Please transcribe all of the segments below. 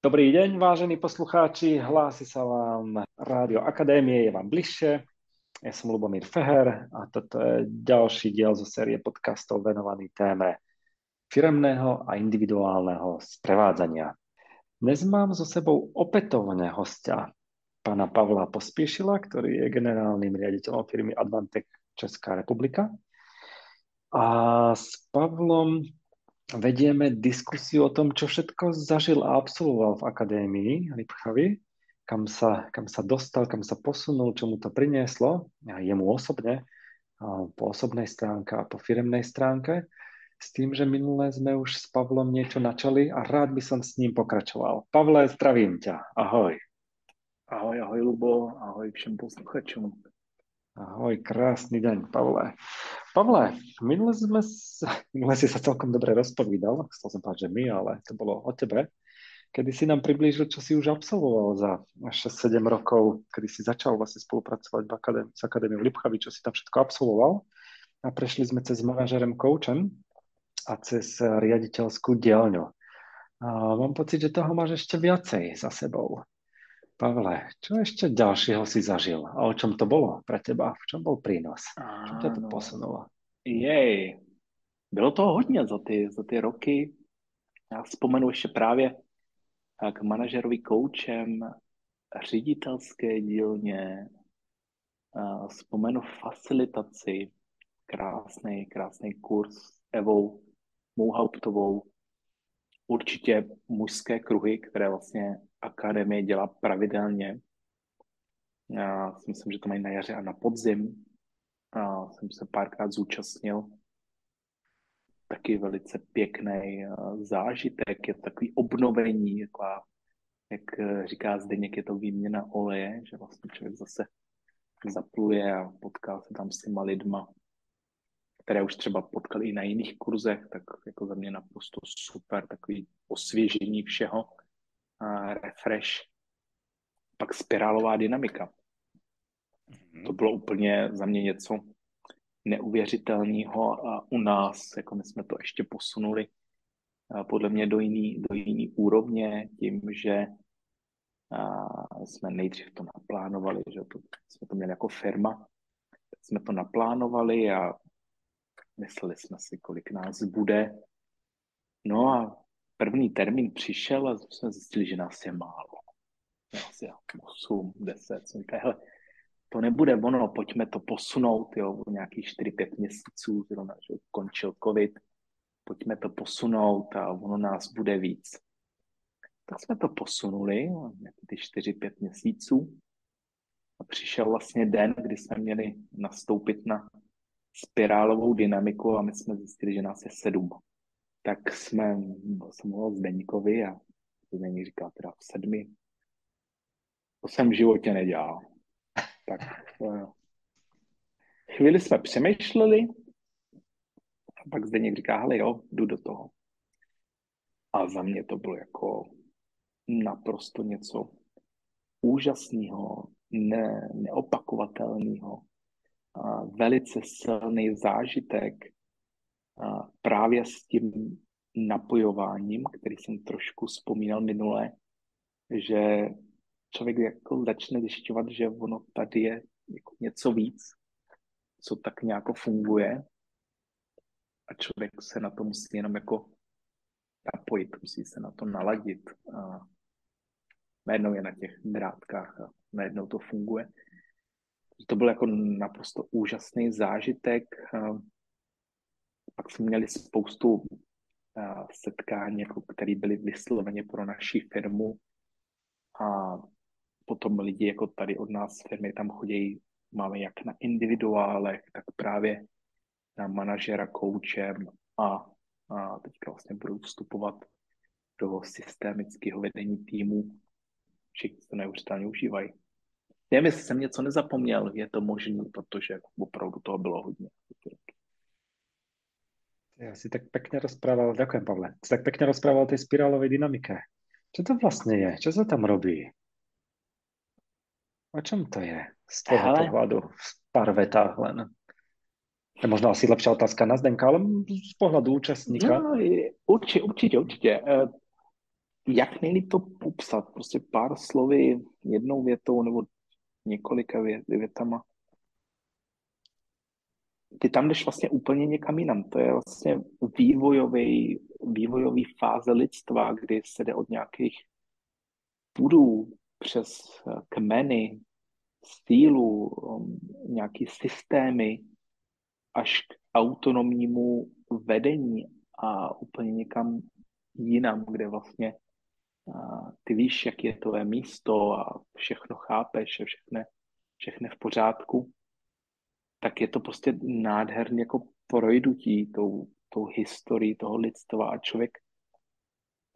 Dobrý deň, vážení poslucháči, hlási sa vám Rádio Akadémie, je vám bližšie. Ja som Lubomír Feher a toto je ďalší diel zo série podcastov venovaný téme firemného a individuálneho sprevádzania. Dnes mám so sebou opätovne hostia, pána Pavla Pospiešila, ktorý je generálnym riaditeľom firmy Advantech Česká republika. A s Pavlom vedieme diskusiu o tom, čo všetko zažil a absolvoval v akadémii Lipchavy, kam sa, kam sa dostal, kam sa posunul, čo mu to prinieslo, a jemu osobne, a po osobnej stránke a po firemnej stránke, s tým, že minule sme už s Pavlom niečo načali a rád by som s ním pokračoval. Pavle, zdravím ťa. Ahoj. Ahoj, ahoj Lubo, ahoj všem posluchačům. Ahoj, krásny deň, Pavle. Pavle, minule, sme, minule si sa celkom dobre rozpovídal, chcel som povedať, že my, ale to bolo o tebe, kedy si nám priblížil, čo si už absolvoval za 6-7 rokov, kedy si začal vlastne spolupracovať v akadémi, s Akadémiou Lipchavy, čo si tam všetko absolvoval. A prešli sme cez manažerem coachem a cez riaditeľskú dielňu. A mám pocit, že toho máš ešte viacej za sebou. Pavle, čo ešte ďalšieho si zažil a o čom to bolo pre teba? V čom bol prínos? Čo ťa to posunulo? Jej, bylo toho hodně za ty, za ty roky. Já vzpomenu ještě právě k manažerovi koučem ředitelské dílně, vzpomenu facilitaci, krásný, krásný kurz s Evou Mouhauptovou, určitě mužské kruhy, které vlastně akademie dělá pravidelně. Já si myslím, že to mají na jaře a na podzim. Já jsem se párkrát zúčastnil. Taky velice pěkný eh, zážitek, je to takový obnovení, taková, jak eh, říká Zdeněk, je to výměna oleje, že vlastně člověk zase zapluje a potká se tam s těma lidma, které už třeba potkali i na jiných kurzech, tak jako za mě naprosto super, takový osvěžení všeho refresh, pak spirálová dynamika. Mm-hmm. To bylo úplně za mě něco neuvěřitelného a u nás, jako my jsme to ještě posunuli podle mě do jiný, do jiný úrovně tím, že jsme nejdřív to naplánovali, že to, jsme to měli jako firma, jsme to naplánovali a mysleli jsme si, kolik nás bude. No a první termín přišel a jsme zjistili, že nás je málo. Asi 8, 10, jsem říkal, hele, to nebude ono, pojďme to posunout, jo, nějakých 4-5 měsíců, zrovna, že končil covid, pojďme to posunout a ono nás bude víc. Tak jsme to posunuli, ty 4-5 měsíců a přišel vlastně den, kdy jsme měli nastoupit na spirálovou dynamiku a my jsme zjistili, že nás je sedm tak jsme, jsem mluvil Zdeňkovi a Zdeník říká teda v sedmi. To jsem v životě nedělal. Tak eh, chvíli jsme přemýšleli a pak Zdeněk říká, hele jo, jdu do toho. A za mě to bylo jako naprosto něco úžasného, ne, neopakovatelného, velice silný zážitek, právě s tím napojováním, který jsem trošku vzpomínal minule, že člověk jako začne zjišťovat, že ono tady je jako něco víc, co tak nějak funguje a člověk se na to musí jenom jako napojit, musí se na to naladit a najednou je na těch drátkách a najednou to funguje. To byl jako naprosto úžasný zážitek pak jsme měli spoustu uh, setkání, jako, které byly vysloveně pro naši firmu a potom lidi jako tady od nás firmy tam chodí, máme jak na individuálech, tak právě na manažera, koučem a, a teďka vlastně budou vstupovat do systémického vedení týmu. Všichni to neuvěřitelně užívají. Nevím, jestli jsem něco nezapomněl, je to možné, protože opravdu toho bylo hodně. Ja si tak pekne rozprával, ďakujem Pavle, si tak pekne rozprával o tej spirálovej dynamike. Čo to vlastne je? Čo sa tam robí? O čom to je z toho Hele. pohľadu? V pár vetách len. Je možná asi lepšia otázka na Zdenka, ale z pohľadu účastníka. No, určitě, určitě, určitě. jak nejlíp to popsat? Prostě pár slovy, jednou větou nebo několika vě, větama. Ty tam jdeš vlastně úplně někam jinam. To je vlastně vývojový, vývojový fáze lidstva, kdy se jde od nějakých půdů přes kmeny, sílu, um, nějaký systémy až k autonomnímu vedení a úplně někam jinam, kde vlastně ty víš, jak je tvoje místo a všechno chápeš a všechno, všechno v pořádku, tak je to prostě nádherně jako projdutí tou, tou historií toho lidstva a člověk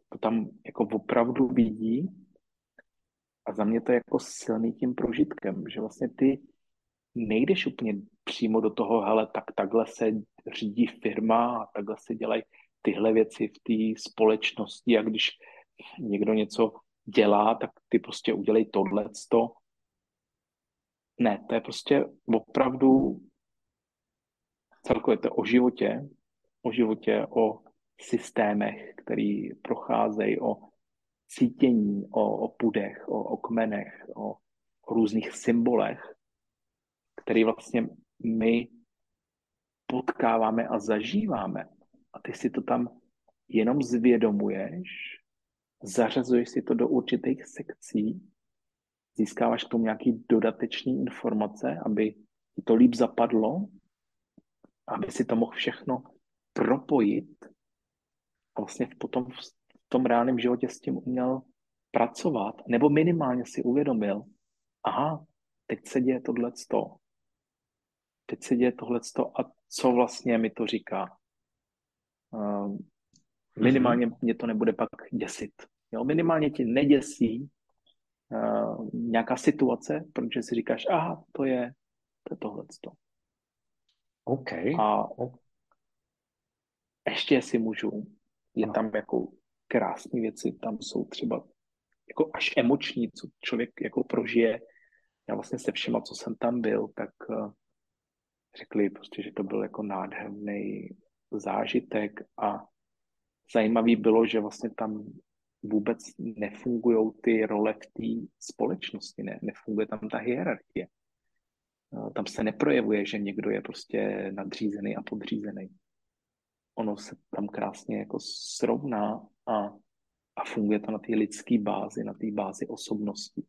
to tam jako opravdu vidí a za mě to je jako silný tím prožitkem, že vlastně ty nejdeš úplně přímo do toho, hele, tak takhle se řídí firma a takhle se dělají tyhle věci v té společnosti a když někdo něco dělá, tak ty prostě udělej tohleto. Ne, to je prostě opravdu celkově to o životě, o životě, o systémech, který procházejí, o cítění, o, o pudech, o, o kmenech, o, o různých symbolech, který vlastně my potkáváme a zažíváme. A ty si to tam jenom zvědomuješ zařazuješ si to do určitých sekcí, získáváš k tomu nějaký dodateční informace, aby ti to líp zapadlo, aby si to mohl všechno propojit a vlastně potom v tom reálném životě s tím uměl pracovat, nebo minimálně si uvědomil, aha, teď se děje tohleto, teď se děje tohleto a co vlastně mi to říká. Uh, minimálně mě to nebude pak děsit. Jo, minimálně ti neděsí uh, nějaká situace, protože si říkáš, aha, to je, to je tohleto. OK. A ještě si můžu, je tam jako krásné věci, tam jsou třeba jako až emoční, co člověk jako prožije. Já vlastně se všema, co jsem tam byl, tak uh, řekli prostě, že to byl jako nádherný zážitek a zajímavý bylo, že vlastně tam vůbec nefungují ty role v té společnosti, ne, nefunguje tam ta hierarchie. No, tam se neprojevuje, že někdo je prostě nadřízený a podřízený. Ono se tam krásně jako srovná a, a funguje to na té lidské bázi, na té bázi osobnosti.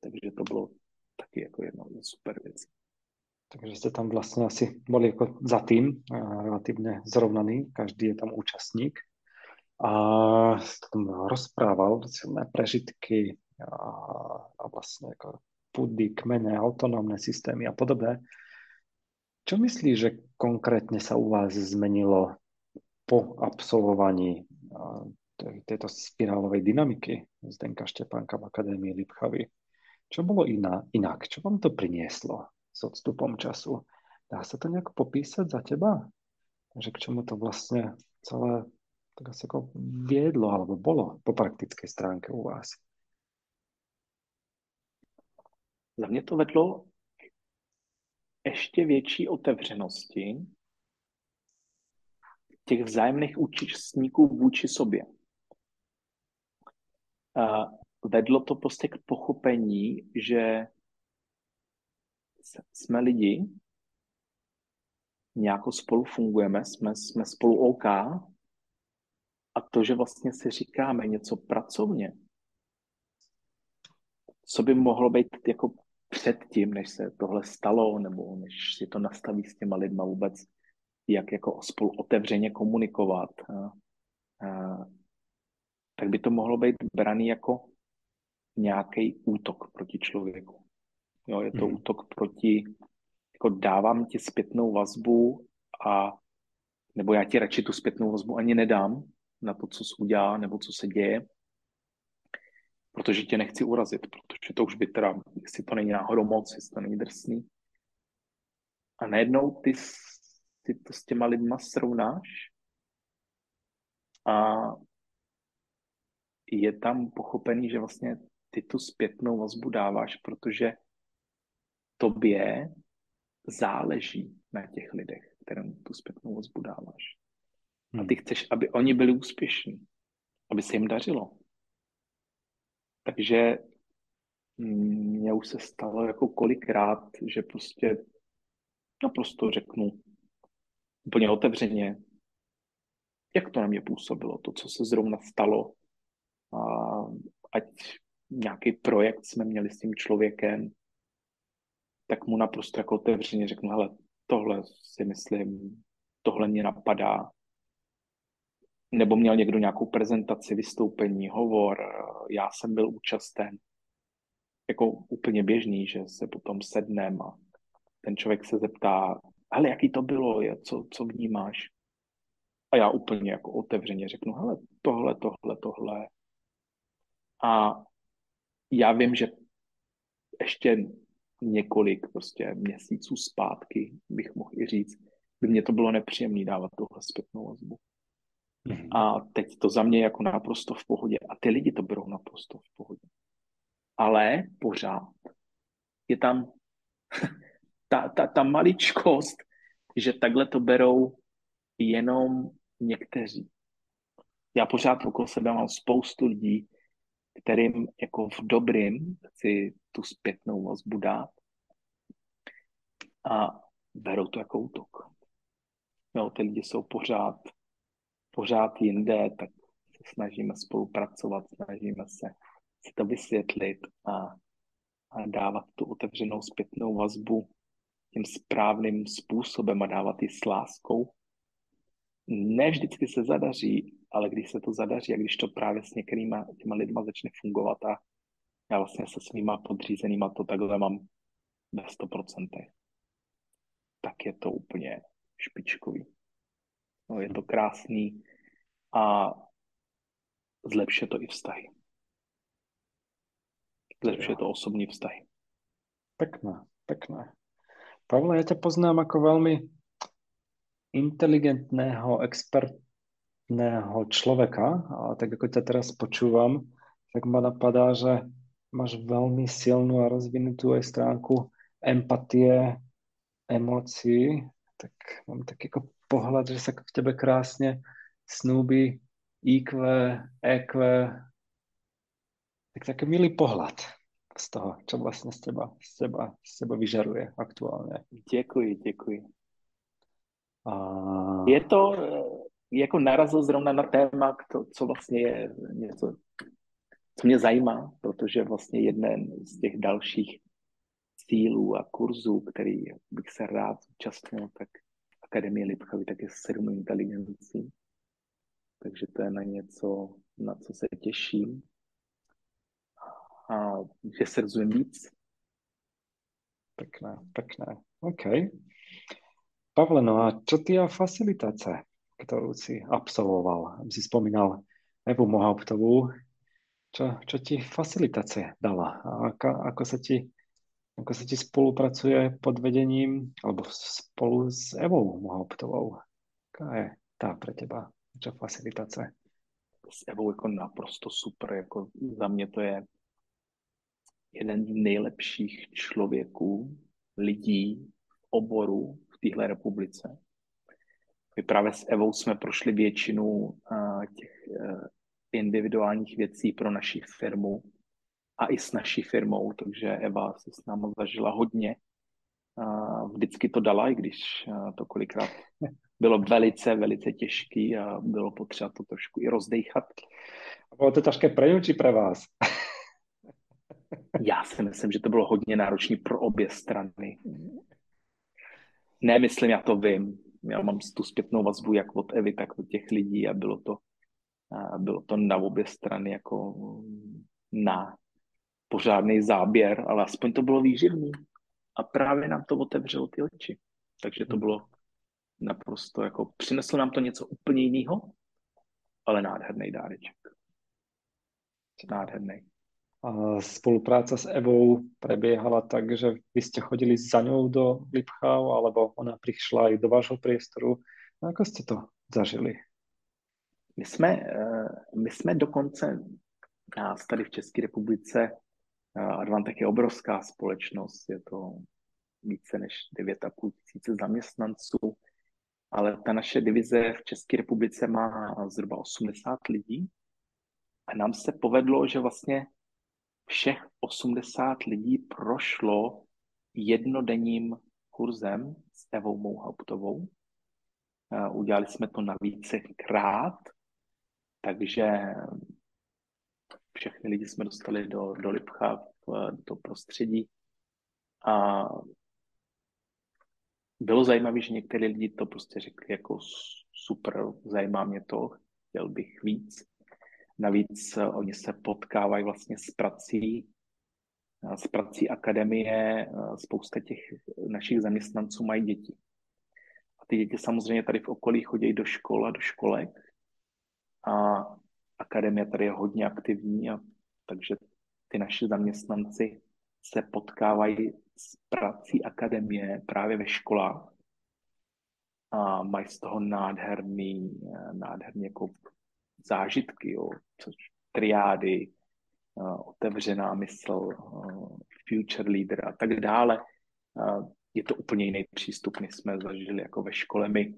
Takže to bylo taky jako jedna z super věcí. Takže jste tam vlastně asi byli jako za tým, relativně zrovnaný, každý je tam účastník a tam rozprával silné prežitky a, a vlastne ako pudy, kmene, autonómne systémy a podobné. Čo myslíš, že konkrétne sa u vás zmenilo po absolvovaní tejto spirálovej dynamiky Zdenka Štepánka v Akadémii Lipchavy? Čo bolo iná, inak? Čo vám to prinieslo s odstupom času? Dá sa to nejak popísať za teba? Že k čemu to vlastne celé tak asi ako viedlo alebo bolo po praktické stránke u vás? Za mě to vedlo ještě větší otevřenosti těch vzájemných účastníků vůči sobě. A vedlo to prostě k pochopení, že jsme lidi, nějak spolu fungujeme, jsme, jsme spolu OK a to, že vlastně si říkáme něco pracovně, co by mohlo být jako předtím, než se tohle stalo, nebo než si to nastaví s těma lidma vůbec, jak jako spolu otevřeně komunikovat, a, a, tak by to mohlo být braný jako nějaký útok proti člověku. Jo, je to hmm. útok proti, jako dávám ti zpětnou vazbu a nebo já ti radši tu zpětnou vazbu ani nedám, na to, co se udělá nebo co se děje, protože tě nechci urazit, protože to už by teda, jestli to není náhodou moc, jestli to není drsný. A najednou ty, ty to s těma lidma srovnáš a je tam pochopený, že vlastně ty tu zpětnou vazbu dáváš, protože tobě záleží na těch lidech, kterým tu zpětnou vazbu dáváš. A ty hmm. chceš, aby oni byli úspěšní. aby se jim dařilo. Takže mně už se stalo jako kolikrát, že prostě naprosto řeknu úplně otevřeně, jak to na mě působilo, to, co se zrovna stalo. A ať nějaký projekt jsme měli s tím člověkem, tak mu naprosto jako otevřeně řeknu, hele, tohle si myslím, tohle mě napadá. Nebo měl někdo nějakou prezentaci, vystoupení, hovor, já jsem byl účasten. Jako úplně běžný, že se potom sednem a ten člověk se zeptá, ale jaký to bylo, je, co, co vnímáš? A já úplně jako otevřeně řeknu, hele, tohle, tohle, tohle. A já vím, že ještě několik prostě měsíců zpátky, bych mohl i říct, by mě to bylo nepříjemné dávat tuhle zpětnou vazbu. Mm-hmm. A teď to za mě jako naprosto v pohodě. A ty lidi to berou naprosto v pohodě. Ale pořád je tam ta, ta, ta maličkost, že takhle to berou jenom někteří. Já pořád okolo sebe mám spoustu lidí, kterým jako v dobrým chci tu zpětnou vazbu dát a berou to jako útok. Jo, ty lidi jsou pořád, pořád jinde, tak se snažíme spolupracovat, snažíme se si to vysvětlit a, a dávat tu otevřenou zpětnou vazbu tím správným způsobem a dávat ji s láskou. Ne vždycky se zadaří, ale když se to zadaří a když to právě s některýma těma lidma začne fungovat a já vlastně se svýma podřízenýma to takhle mám ve 100%, tak je to úplně špičkový. No, je to krásný a zlepšuje to i vztahy. Zlepšuje to osobní vztahy. Pekné, pekné. Pavle, ja ťa poznám ako veľmi inteligentného, expertného človeka a tak ako ťa teraz počúvam, tak ma napadá, že máš veľmi silnú a rozvinutú aj stránku empatie, emócií, tak mám taký ako pohľad, že sa v tebe krásne snúbi IQ, EQ, tak taký milý pohľad z toho, čo vlastně z teba, z teba, z teba vyžaruje aktuálně. Děkuji, děkuji. A... Je to, jako narazil zrovna na téma, to, co vlastně je něco, co mě zajímá, protože vlastně jeden z těch dalších cílů a kurzů, který bych se rád zúčastnil, tak Akademie Lipchavy, tak je sedm inteligencí. Takže to je na něco, na co se těším a že se rozumím víc. Pekné, pekné. OK. Pavle, no a čo ty a facilitace, kterou si absolvoval? Si spomínal Evu Mohauptovú. Čo ti facilitace dala? A ako, ako, ti, ako sa ti spolupracuje pod vedením alebo spolu s Evou Mohauptovou? Aká je tá pre teba? Čo facilitace? S Evou jako naprosto super. Jako za mě to je jeden z nejlepších člověků, lidí oboru v téhle republice. My právě s Evou jsme prošli většinu uh, těch uh, individuálních věcí pro naši firmu a i s naší firmou, takže Eva se s námi zažila hodně. Vždycky to dala, i když to kolikrát bylo velice, velice těžký a bylo potřeba to trošku i rozdejchat. Bylo to těžké pro či pro vás? Já si myslím, že to bylo hodně náročné pro obě strany. Ne, myslím, já to vím. Já mám tu zpětnou vazbu jak od Evy, tak od těch lidí a bylo to, a bylo to na obě strany jako na pořádný záběr, ale aspoň to bylo výživný. A právě nám to otevřelo ty oči. Takže to bylo naprosto jako, přineslo nám to něco úplně jiného, ale nádherný dáreček. Nádherný spolupráca s Evou prebiehala tak, že vy ste chodili za ňou do Lipchav, alebo ona prišla aj do vášho priestoru. No, ako ste to zažili? My jsme, eh, my jsme dokonce nás tady v České republice, Advantek je obrovská společnost, je to více než 9,5 tisíce zaměstnanců, ale ta naše divize v České republice má zhruba 80 lidí A nám se povedlo, že vlastně všech 80 lidí prošlo jednodenním kurzem s Evou Mouhautovou. Udělali jsme to na vícekrát, takže všechny lidi jsme dostali do, do Lipcha, do prostředí. A bylo zajímavé, že některé lidi to prostě řekli jako super, zajímá mě to, chtěl bych víc. Navíc eh, oni se potkávají vlastně s prací, eh, s prací akademie, eh, spousta těch našich zaměstnanců mají děti. A ty děti samozřejmě tady v okolí chodí do škol a do školek. A akademie tady je hodně aktivní, a takže ty naši zaměstnanci se potkávají s prací akademie právě ve školách a mají z toho nádherný, nádherný jako zážitky, jo, což triády, otevřená mysl, future leader a tak dále. Je to úplně jiný přístup, my jsme zažili jako ve škole my.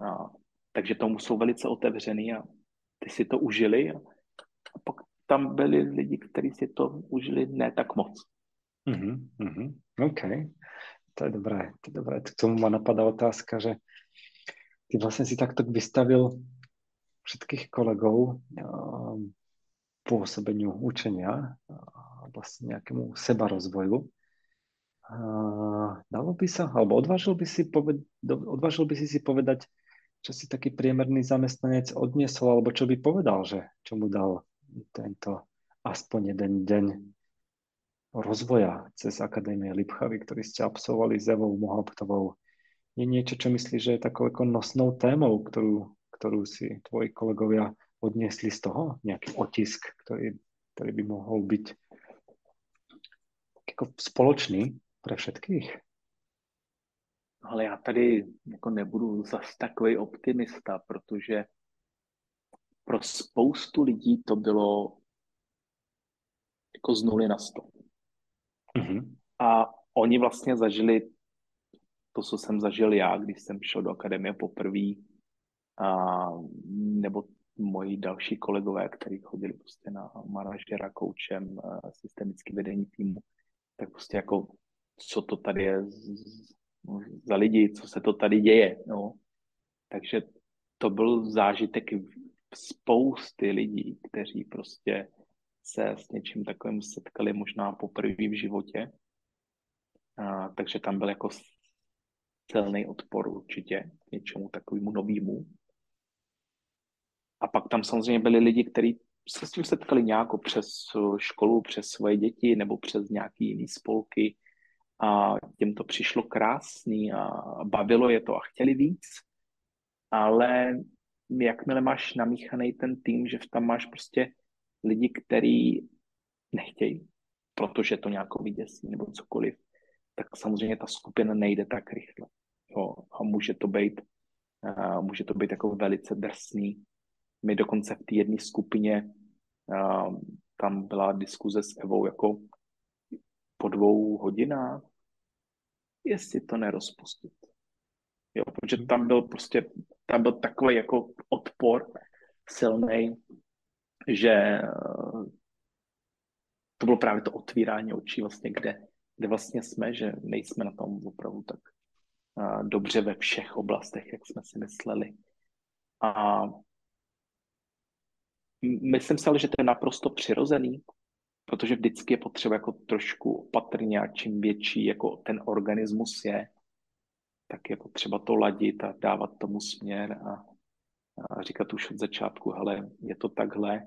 A, takže tomu jsou velice otevřený a ty si to užili a, a pak tam byli lidi, kteří si to užili ne tak moc. Mm-hmm, mm-hmm. OK, to je dobré, to je dobré. K tomu ma napadá otázka, že ty vlastně si takto vystavil všetkých kolegov pôsobeniu učenia a vlastne nejakému sebarozvoju. Dalo by sa, alebo odvážil by si, poved, odvážil by si si povedať, čo si taký priemerný zamestnanec odniesol, alebo čo by povedal, že čo mu dal tento aspoň jeden deň rozvoja cez Akadémie Lipchavy, ktorý ste absolvovali s Evou Mohabtovou. Je niečo, čo myslíš, že je takou ako nosnou témou, ktorú ktorú si tvoji kolegovia odniesli z toho? Nejaký otisk, ktorý, ktorý by mohol byť jako společný pro všetkých? Ale já tady jako nebudu zas takový optimista, protože pro spoustu lidí to bylo jako z nuly na sto. Mm-hmm. A oni vlastně zažili to, co jsem zažil já, když jsem šel do akademie poprvé, a, nebo moji další kolegové, kteří chodili prostě na manažera, koučem, systemický vedení týmu, tak prostě jako, co to tady je za lidi, co se to tady děje, no. Takže to byl zážitek spousty lidí, kteří prostě se s něčím takovým setkali možná poprvé v životě. A, takže tam byl jako silný odpor určitě k něčemu takovému novému. A pak tam samozřejmě byli lidi, kteří se s tím setkali nějak přes školu, přes svoje děti nebo přes nějaký jiný spolky a těm to přišlo krásný a bavilo je to a chtěli víc. Ale jakmile máš namíchaný ten tým, že tam máš prostě lidi, kteří nechtějí, protože to nějak vyděsí nebo cokoliv, tak samozřejmě ta skupina nejde tak rychle. Jo, a může to být, uh, může to být jako velice drsný my dokonce v té jedné skupině uh, tam byla diskuze s Evou jako po dvou hodinách, jestli to nerozpustit. Jo, protože mhm. tam byl prostě, tam byl takový jako odpor silný, že to bylo právě to otvírání očí vlastně, kde, kde vlastně jsme, že nejsme na tom opravdu tak dobře ve všech oblastech, jak jsme si mysleli. A myslím si ale, že to je naprosto přirozený, protože vždycky je potřeba jako trošku opatrně a čím větší jako ten organismus je, tak je potřeba to ladit a dávat tomu směr a, a říkat už od začátku, hele, je to takhle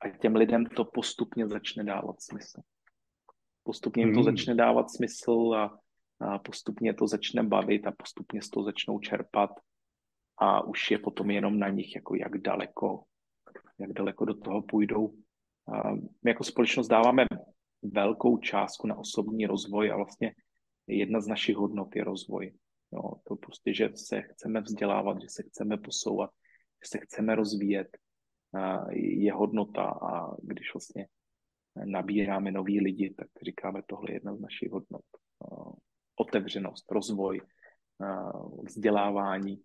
a těm lidem to postupně začne dávat smysl. Postupně jim to hmm. začne dávat smysl a, a postupně to začne bavit a postupně z toho začnou čerpat a už je potom jenom na nich, jako jak daleko jak daleko do toho půjdou. My jako společnost dáváme velkou částku na osobní rozvoj a vlastně jedna z našich hodnot je rozvoj. Jo, to prostě, že se chceme vzdělávat, že se chceme posouvat, že se chceme rozvíjet, je hodnota a když vlastně nabíráme nový lidi, tak říkáme, tohle je jedna z našich hodnot. Otevřenost, rozvoj, vzdělávání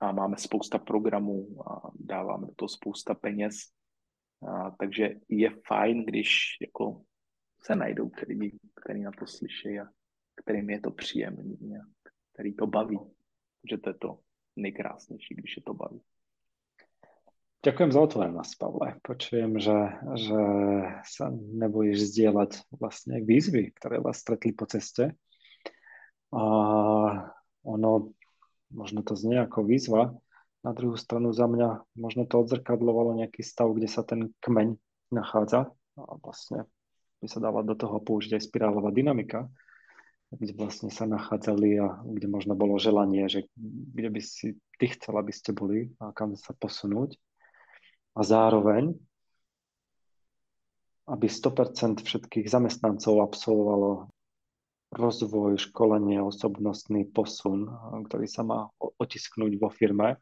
a máme spousta programů a dáváme do toho spousta peněz A, takže je fajn, když jako se najdou ty lidi, kteří na to slyší a kterým je to příjemný a který to baví. Že to je to nejkrásnější, když je to baví. Ďakujem za otvorenosť, Pavle. Počujem, že, že sa nebojíš zdieľať vlastne výzvy, ktoré vás stretli po ceste. A ono, možno to znie ako výzva, na druhú stranu za mňa možno to odzrkadlovalo nejaký stav, kde sa ten kmeň nachádza. A vlastne by sa dala do toho použiť aj spirálová dynamika, kde vlastne sa nachádzali a kde možno bolo želanie, že kde by si ty chcela, aby ste boli a kam sa posunúť. A zároveň, aby 100% všetkých zamestnancov absolvovalo rozvoj, školenie, osobnostný posun, ktorý sa má otisknúť vo firme,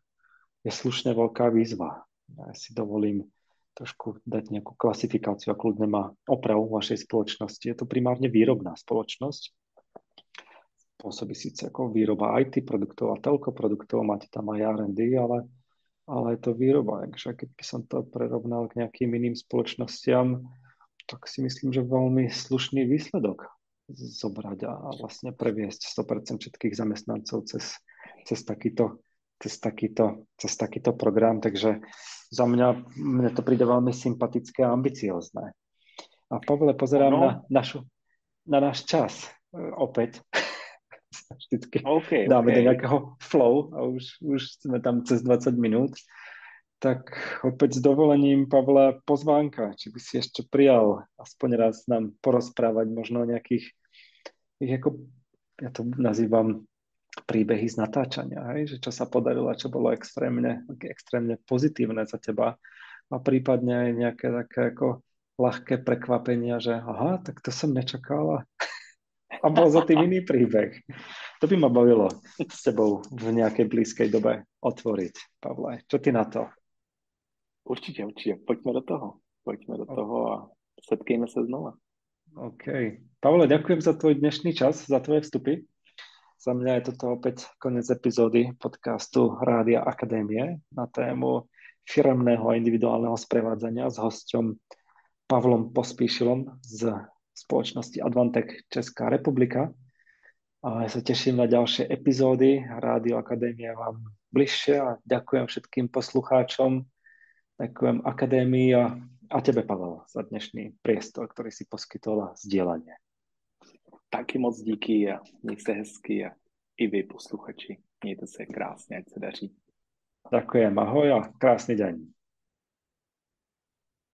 je slušne veľká výzva. Ja si dovolím trošku dať nejakú klasifikáciu a kľudne má opravu vašej spoločnosti. Je to primárne výrobná spoločnosť. Pôsobí síce ako výroba IT produktov a telko produktov, máte tam aj R&D, ale ale je to výroba. Takže keď by som to prerovnal k nejakým iným spoločnostiam, tak si myslím, že veľmi slušný výsledok zobrať a vlastne previesť 100% všetkých zamestnancov cez, cez, takýto, cez, takýto, cez takýto program. Takže za mňa, mne to príde veľmi sympatické a ambiciozné. A Pavle, pozerám no. na, našu, na náš čas e, opäť vždycky okay, dáme okay. do nějakého flow a už, už jsme tam cez 20 minut. Tak opäť s dovolením, Pavla, pozvánka, či by si ešte prijal aspoň raz nám porozprávať možno o nejakých, ako ja to nazývam príbehy z natáčania, hej? že čo sa podarilo a čo bolo extrémne, extrémne pozitívne za teba a prípadne aj nejaké také ako ľahké prekvapenia, že aha, tak to som nečakala a bol za tým iný príbeh. To by ma bavilo s tebou v nějaké blízké dobe otvoriť, Pavle. Čo ty na to? Určitě, určitě. Pojďme do toho. Pojďme do toho a setkejme se znova. OK. Pavle, ďakujem za tvoj dnešný čas, za tvoje vstupy. Za mňa je toto opäť konec epizódy podcastu Rádia Akadémie na tému firmného a individuálneho sprevádzania s hosťom Pavlom Pospíšilom z spoločnosti Advantech Česká republika. A ja sa teším na ďalšie epizódy. Rádio Akadémia vám bližšie a ďakujem všetkým poslucháčom, ďakujem Akadémii a, a tebe, Pavel, za dnešný priestor, ktorý si poskytol a sdielanie. Taky moc díky a mějte hezky a i vy, posluchači. Mějte se krásně, ať se daří. Ďakujem, ahoj a krásny deň.